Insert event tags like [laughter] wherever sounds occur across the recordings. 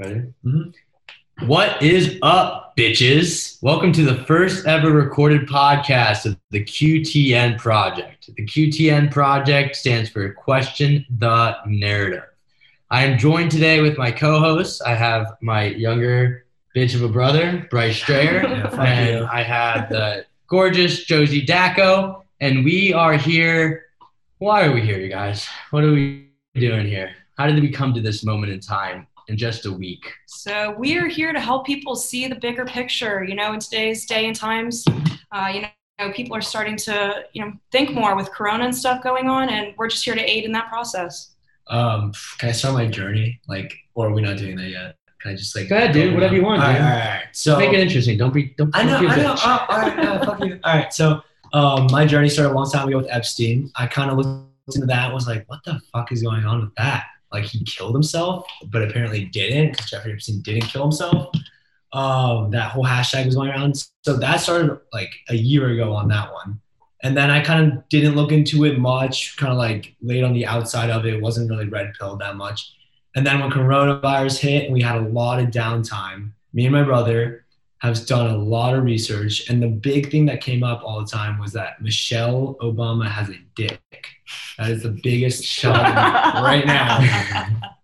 Ready? Mhm. What is up, bitches? Welcome to the first ever recorded podcast of the QTN Project. The QTN Project stands for Question the Narrative. I am joined today with my co hosts. I have my younger bitch of a brother, Bryce Strayer, [laughs] Yeah, and you. I have the gorgeous Josie Daco, and we are here. Why are we here, you guys? What are we doing here? How did we come to this moment in time in just a week? So we are here to help people see the bigger picture. You know, in today's day and times, uh, you know, people are starting to, you know, think more with Corona and stuff going on, and we're just here to aid in that process. Um, can I start my journey? Like, or are we not doing that yet? Can I just like Go ahead, dude. Whatever you want, All right, dude. all right, all right. So Make it interesting. Don't be. Don't. I know, don't be know. Oh, all right, no, fuck you. All right, so um, my journey started a long time ago with Epstein. I kind of looked into that was like, what the fuck is going on with that? Like, he killed himself, but apparently didn't because Jeffrey Epstein didn't kill himself. Um, that whole hashtag was going around. So that started like a year ago on that one. And then I kind of didn't look into it much, kind of like laid on the outside of it, wasn't really red pilled that much. And then when coronavirus hit and we had a lot of downtime, me and my brother have done a lot of research. And the big thing that came up all the time was that Michelle Obama has a dick. That is the biggest shot right now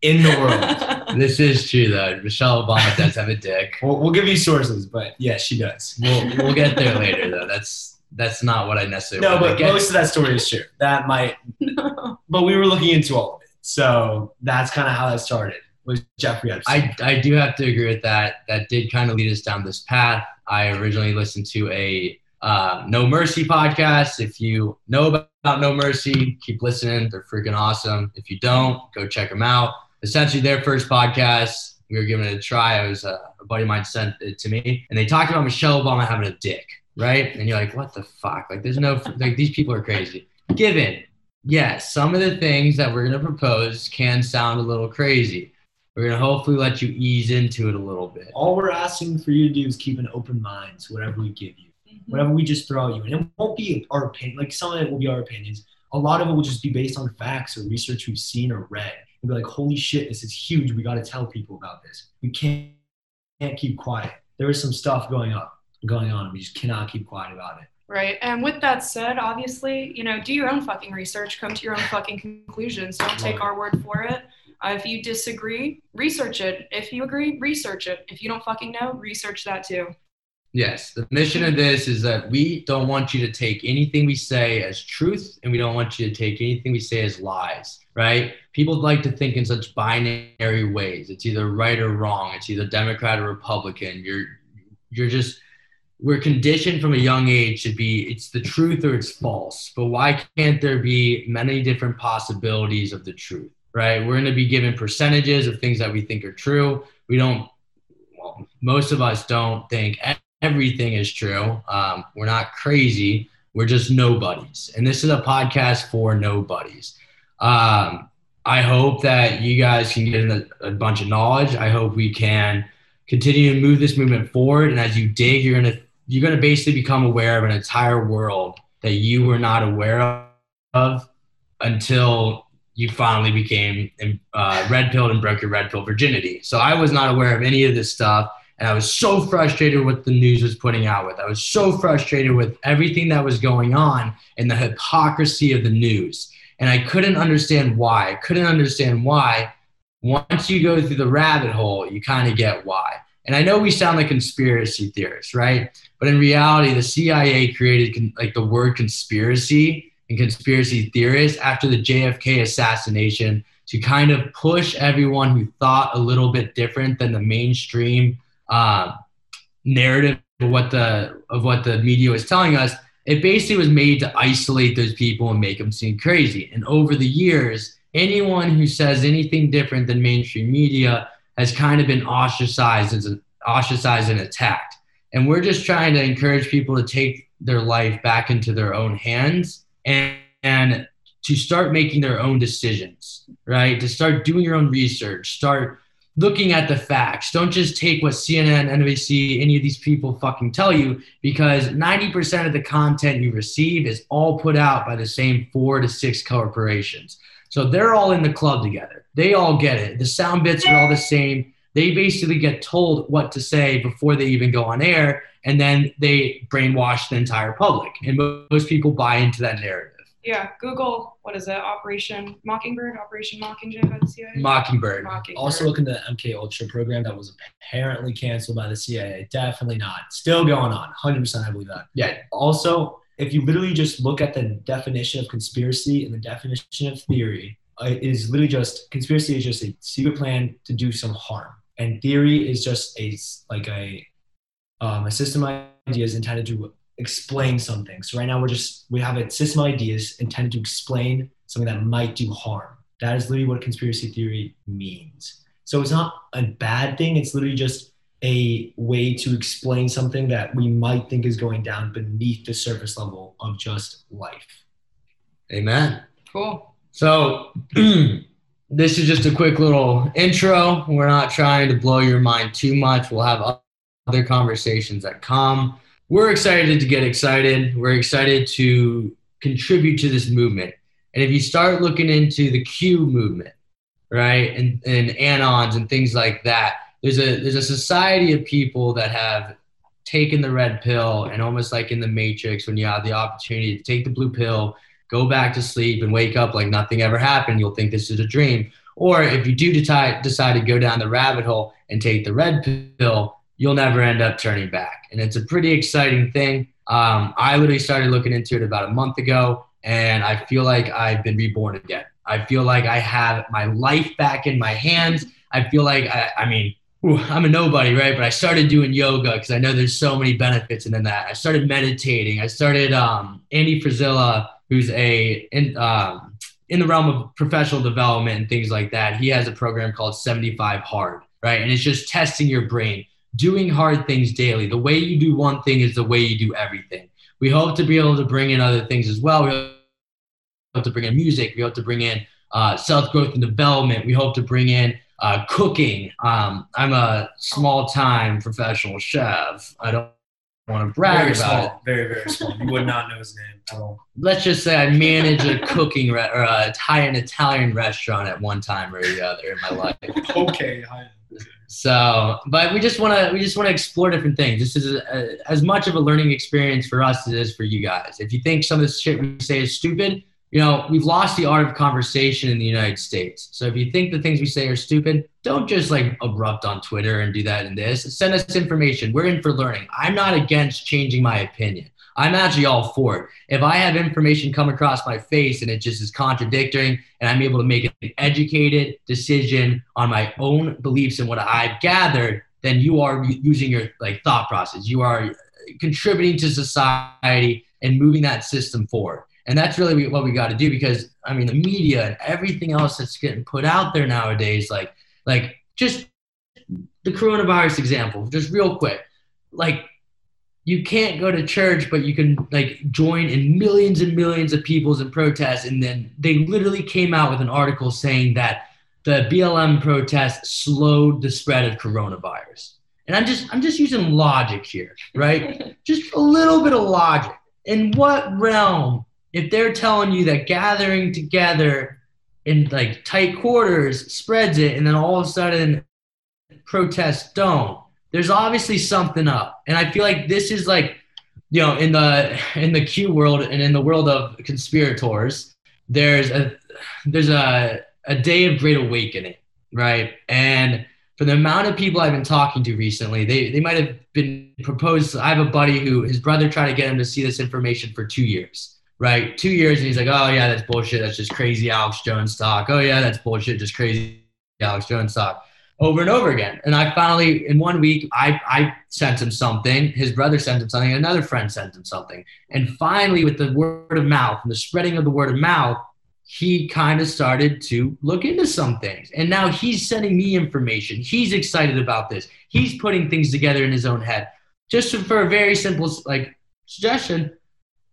in the world. [laughs] This is true though. Michelle Obama does have a dick. We'll, we'll give you sources, but yes, she does. We'll we'll get there later though. That's that's not what I necessarily. No, but most of that story is true. That might, [laughs] but we were looking into all of it. So that's kind of how that started. Was Jeffrey Epstein? I I do have to agree with that. That did kind of lead us down this path. I originally listened to a uh, No Mercy podcast. If you know about, No Mercy, keep listening. They're freaking awesome. If you don't, go check them out. Essentially, their first podcast, we were giving it a try. I was uh, a buddy of mine sent it to me, and they talked about Michelle Obama having a dick, right? And you're like, what the fuck? Like, there's no like these people are crazy. Given, yes, some of the things that we're gonna propose can sound a little crazy. We're gonna hopefully let you ease into it a little bit. all we're asking for you to do is keep an open mind to whatever we give you. Mm-hmm. whatever we just throw at you. And it won't be our opinion. Like some of it will be our opinions. A lot of it will just be based on facts or research we've seen or read. And be like, holy shit, this is huge. We got to tell people about this. We can't, can't keep quiet. There is some stuff going up, going on. and We just cannot keep quiet about it. Right. And with that said, obviously, you know, do your own fucking research, come to your own fucking conclusions. Don't take our word for it. Uh, if you disagree, research it. If you agree, research it. If you don't fucking know, research that too. Yes, the mission of this is that we don't want you to take anything we say as truth, and we don't want you to take anything we say as lies. Right? People like to think in such binary ways. It's either right or wrong. It's either Democrat or Republican. You're you're just we're conditioned from a young age to be it's the truth or it's false. But why can't there be many different possibilities of the truth? Right? We're going to be given percentages of things that we think are true. We don't. Well, most of us don't think everything is true. Um, we're not crazy. We're just nobodies. And this is a podcast for nobodies. Um, I hope that you guys can get a, a bunch of knowledge. I hope we can continue to move this movement forward. And as you dig, you're gonna you're gonna basically become aware of an entire world that you were not aware of until you finally became uh, red pilled and broke your red pill virginity. So I was not aware of any of this stuff. And I was so frustrated with the news was putting out with. I was so frustrated with everything that was going on and the hypocrisy of the news. And I couldn't understand why. I couldn't understand why. Once you go through the rabbit hole, you kind of get why. And I know we sound like conspiracy theorists, right? But in reality, the CIA created con- like the word conspiracy and conspiracy theorists after the JFK assassination to kind of push everyone who thought a little bit different than the mainstream uh, narrative of what the of what the media was telling us. It basically was made to isolate those people and make them seem crazy. And over the years, anyone who says anything different than mainstream media has kind of been ostracized as ostracized and attacked. And we're just trying to encourage people to take their life back into their own hands and, and to start making their own decisions, right? To start doing your own research, start looking at the facts. Don't just take what CNN, NBC, any of these people fucking tell you because 90% of the content you receive is all put out by the same four to six corporations. So they're all in the club together. They all get it. The sound bits are all the same. They basically get told what to say before they even go on air, and then they brainwash the entire public. And most people buy into that narrative. Yeah, Google, what is it? Operation Mockingbird, Operation Mockingjay by the CIA. Mockingbird. Mockingbird. Also look into the MK Ultra program that was apparently canceled by the CIA. Definitely not. Still going on. 100% I believe that. Yeah. Also, if you literally just look at the definition of conspiracy and the definition of theory, uh, it is literally just conspiracy is just a secret plan to do some harm, and theory is just a s- like a um, a system of ideas intended to explain something. So right now we're just we have a system of ideas intended to explain something that might do harm. That is literally what conspiracy theory means. So it's not a bad thing. It's literally just a way to explain something that we might think is going down beneath the surface level of just life. Amen. Cool. So [clears throat] this is just a quick little intro. We're not trying to blow your mind too much. We'll have other conversations that come. We're excited to get excited. We're excited to contribute to this movement. And if you start looking into the Q movement, right, and, and anons and things like that, there's a there's a society of people that have taken the red pill and almost like in the Matrix, when you have the opportunity to take the blue pill, go back to sleep and wake up like nothing ever happened, you'll think this is a dream. Or if you do decide, decide to go down the rabbit hole and take the red pill, you'll never end up turning back. And it's a pretty exciting thing. Um, I literally started looking into it about a month ago, and I feel like I've been reborn again. I feel like I have my life back in my hands. I feel like, I, I mean, ooh, I'm a nobody, right? But I started doing yoga because I know there's so many benefits in that. I started meditating. I started um, Andy Frisella, who's a in, um, in the realm of professional development and things like that. He has a program called 75 Hard, right? And it's just testing your brain, doing hard things daily. The way you do one thing is the way you do everything. We hope to be able to bring in other things as well. We hope to bring in music. We hope to bring in uh, self growth and development. We hope to bring in uh, cooking. Um, I'm a small time professional chef. I don't want to brag very about small, it. very very small. You would not know his name at all. Let's just say I manage a cooking re- or a Thai Italian Italian restaurant at one time or the other in my life. [laughs] Okay, hi. So, but we just want to we just want to explore different things. This is a, as much of a learning experience for us as it is for you guys. If you think some of this shit we say is stupid, you know, we've lost the art of conversation in the United States. So if you think the things we say are stupid, don't just like abrupt on Twitter and do that and this. Send us information. We're in for learning. I'm not against changing my opinion. I'm actually all for it. If I have information come across my face and it just is contradicting and I'm able to make an educated decision on my own beliefs and what I've gathered, then you are using your like thought process. You are contributing to society and moving that system forward. And that's really what we got to do because I mean the media and everything else that's getting put out there nowadays, like like just the coronavirus example, just real quick, like you can't go to church, but you can like join in millions and millions of people's in protests. And then they literally came out with an article saying that the BLM protest slowed the spread of coronavirus. And I'm just I'm just using logic here, right? [laughs] just a little bit of logic. In what realm, if they're telling you that gathering together in like tight quarters spreads it, and then all of a sudden protests don't, there's obviously something up. And I feel like this is like, you know, in the in the Q world and in the world of conspirators, there's a there's a a day of great awakening, right? And for the amount of people I've been talking to recently, they they might have been proposed. I have a buddy who his brother tried to get him to see this information for two years, right? Two years, and he's like, oh yeah, that's bullshit. That's just crazy Alex Jones talk. Oh yeah, that's bullshit. Just crazy Alex Jones talk over and over again. And I finally, in one week, I, I sent him something. His brother sent him something. Another friend sent him something. And finally, with the word of mouth and the spreading of the word of mouth, he kind of started to look into some things. And now he's sending me information. He's excited about this. He's putting things together in his own head. Just for a very simple like suggestion,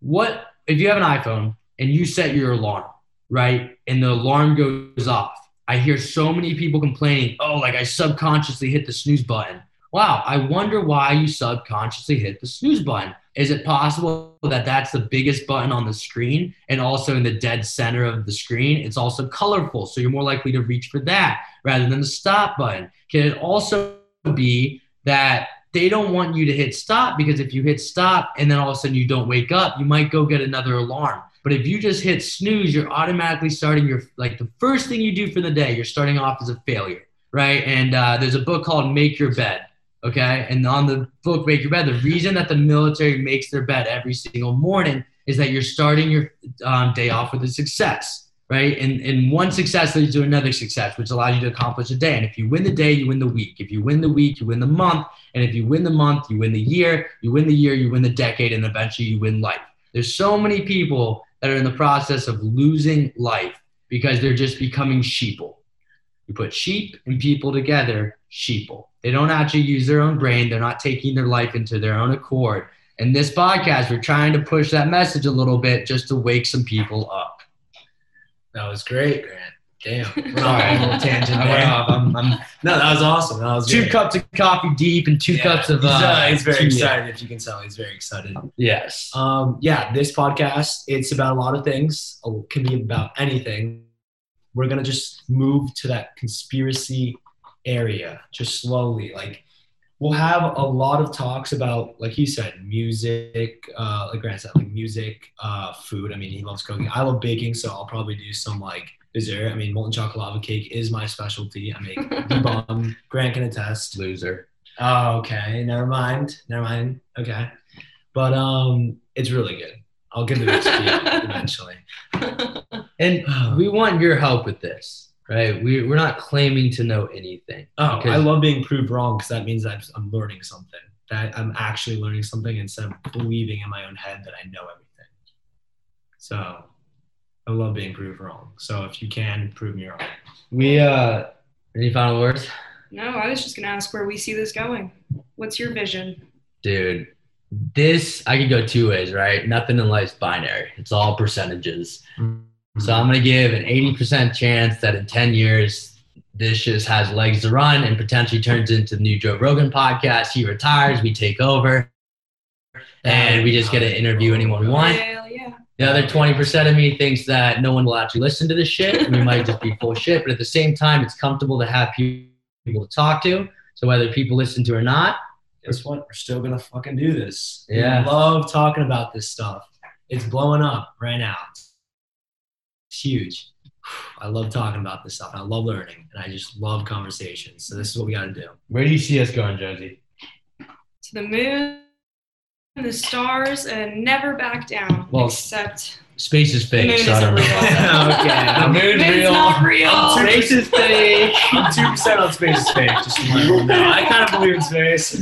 what if you have an iPhone and you set your alarm, right? And the alarm goes off I hear so many people complaining, oh, like I subconsciously hit the snooze button, wow, I wonder why you subconsciously hit the snooze button. Is it possible that that's the biggest button on the screen and also in the dead center of the screen? It's also colorful. So you're more likely to reach for that rather than the stop button. Can it also be that they don't want you to hit stop because if you hit stop and then all of a sudden you don't wake up, you might go get another alarm. But if you just hit snooze, you're automatically starting your like the first thing you do for the day. You're starting off as a failure, right? And uh, there's a book called Make Your Bed, okay? And on the book Make Your Bed, the reason that the military makes their bed every single morning is that you're starting your um, day off with a success right? And, and one success leads to another success, which allows you to accomplish a day. And if you win the day, you win the week. If you win the week, you win the month. And if you win the month, you win the year. You win the year, you win the decade, and eventually you win life. There's so many people that are in the process of losing life because they're just becoming sheeple. You put sheep and people together, sheeple. They don't actually use their own brain. They're not taking their life into their own accord. And this podcast, we're trying to push that message a little bit just to wake some people up. That was great, Grant. Damn. [laughs] Sorry. a little tangent there. I'm, I'm No, that was awesome. That was two great. cups of coffee deep and two Yeah, cups of. he's, Uh, uh, he's very excited. If you can tell, he's very excited. Yes. Um, yeah, this podcast it's about a lot of things. It can be about anything. We're gonna just move to that conspiracy area, just slowly. Like we'll have a lot of talks about, like he said, music. Uh, like Grant said, like music, uh, food. I mean, he loves cooking. I love baking, so I'll probably do some like dessert. I mean, molten chocolate lava cake is my specialty. I make [laughs] the bomb. Grant can attest. Loser. Oh, okay. Never mind. Never mind. Okay. But um, it's really good. I'll give the [laughs] recipe eventually. And we want your help with this, right? We, we're not claiming to know anything. Oh, I love being proved wrong because that means I'm, I'm learning something. That I'm actually learning something instead of believing in my own head that I know everything. So I love being proved wrong. So if you can prove me wrong, We, uh, any final words? no, I was just gonna ask where we see this going. What's your vision? Dude, this, I could go two ways, right? Nothing in life's binary, it's all percentages. So I'm going to give an 80% chance that in 10 years, this just has legs to run and potentially turns into the new Joe Rogan podcast. He retires, we take over, and we just get to interview anyone we want. Hell yeah. The other 20% of me thinks that no one will actually listen to this shit. We might just be full shit, but at the same time, it's comfortable to have people to talk to. So whether people listen to or not, guess what? We're still gonna fucking do this. Yeah. We love talking about this stuff. It's blowing up right now. It's huge. I love talking about this stuff. I love learning, and I just love conversations. So this is what we got to do. where do you see us going, Josie? To the moon, and the stars, and never back down. Well, except Space is fake. Moon so I don't isn't know. real. [laughs] okay. The I'm, moon's Moon's real. not real. Space is fake. I'm two percent on space is fake. Just to let everyone know. I kind of believe in space.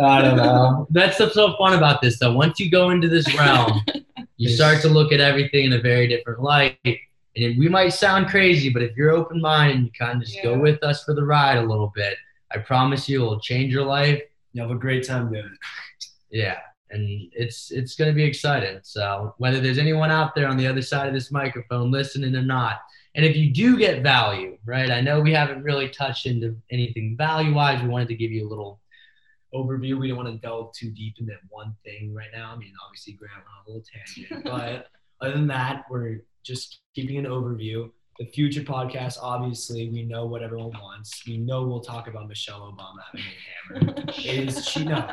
I don't know. That's what's so fun about this, though. Once you go into this realm, [laughs] you start to look at everything in a very different light. And we might sound crazy, but if you're open minded and you kind of just go with us for the ride a little bit, I promise you, it'll change your life. You have a great time doing it. Yeah, and it's it's going to be exciting. So whether there's anyone out there on the other side of this microphone listening or not, and if you do get value, right? I know we haven't really touched into anything value wise. We wanted to give you a little overview. We don't want to delve too deep into one thing right now. I mean, obviously, Grant went on a little tangent, [laughs] but other than that, we're just keeping an overview. The future podcast, obviously, we know what everyone wants. We know we'll talk about Michelle Obama having a hammer. [laughs] Is she no?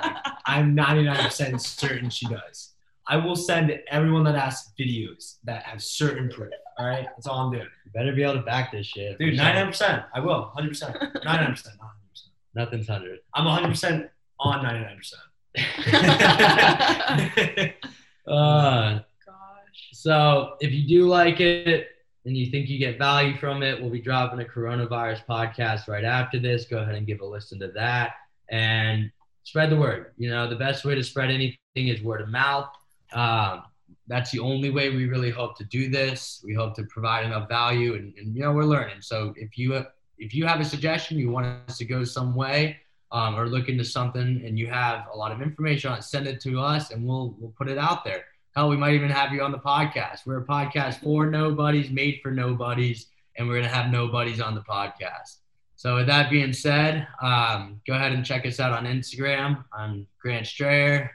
I'm 99% certain she does. I will send everyone that asks videos that have certain proof. All right, that's all I'm doing, You better be able to back this shit. dude. 99%. I will. 100%. 99%. [laughs] Not 100%. Nothing's hundred. I'm 100% on 99%. [laughs] Uh, Gosh. So if you do like it and you think you get value from it, we'll be dropping a coronavirus podcast right after this. Go ahead and give a listen to that and spread the word. You know, the best way to spread anything is word of mouth. Um, that's the only way we really hope to do this. We hope to provide enough value, and, and you know, we're learning. So if you if you have a suggestion, you want us to go some way, um, or look into something, and you have a lot of information on it, send it to us, and we'll we'll put it out there. Hell, we might even have you on the podcast. We're a podcast for nobodies, made for nobodies, and we're gonna have nobodies on the podcast. So with that being said, um, go ahead and check us out on Instagram. I'm Grant Strayer.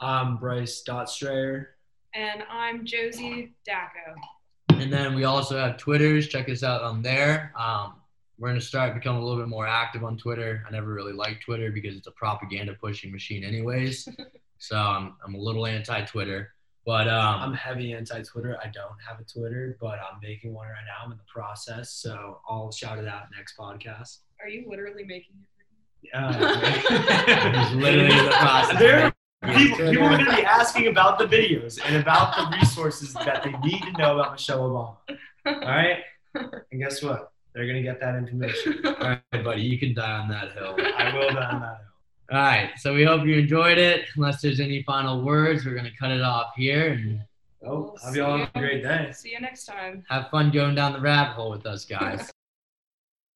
I'm Bryce Dot Strayer. And I'm Josie Daco. And then we also have Twitters. Check us out on there. Um, we're going to start becoming a little bit more active on Twitter. I never really liked Twitter because it's a propaganda pushing machine, anyways. [laughs] so I'm, I'm a little anti Twitter. But um, I'm heavy anti Twitter. I don't have a Twitter, but I'm making one right now. I'm in the process. So I'll shout it out next podcast. Are you literally making it? Uh, [laughs] [laughs] literally in the process. There- people, people are going to be asking about the videos and about the resources that they need to know about Michelle Obama. All right? And guess what? They're going to get that information. [laughs] All right, buddy, you can die on that hill. I will die on that hill. All right, so we hope you enjoyed it. Unless there's any final words, we're gonna cut it off here and Oh, have y'all have a great day. See you next time. have fun going down the rabbit hole with us guys.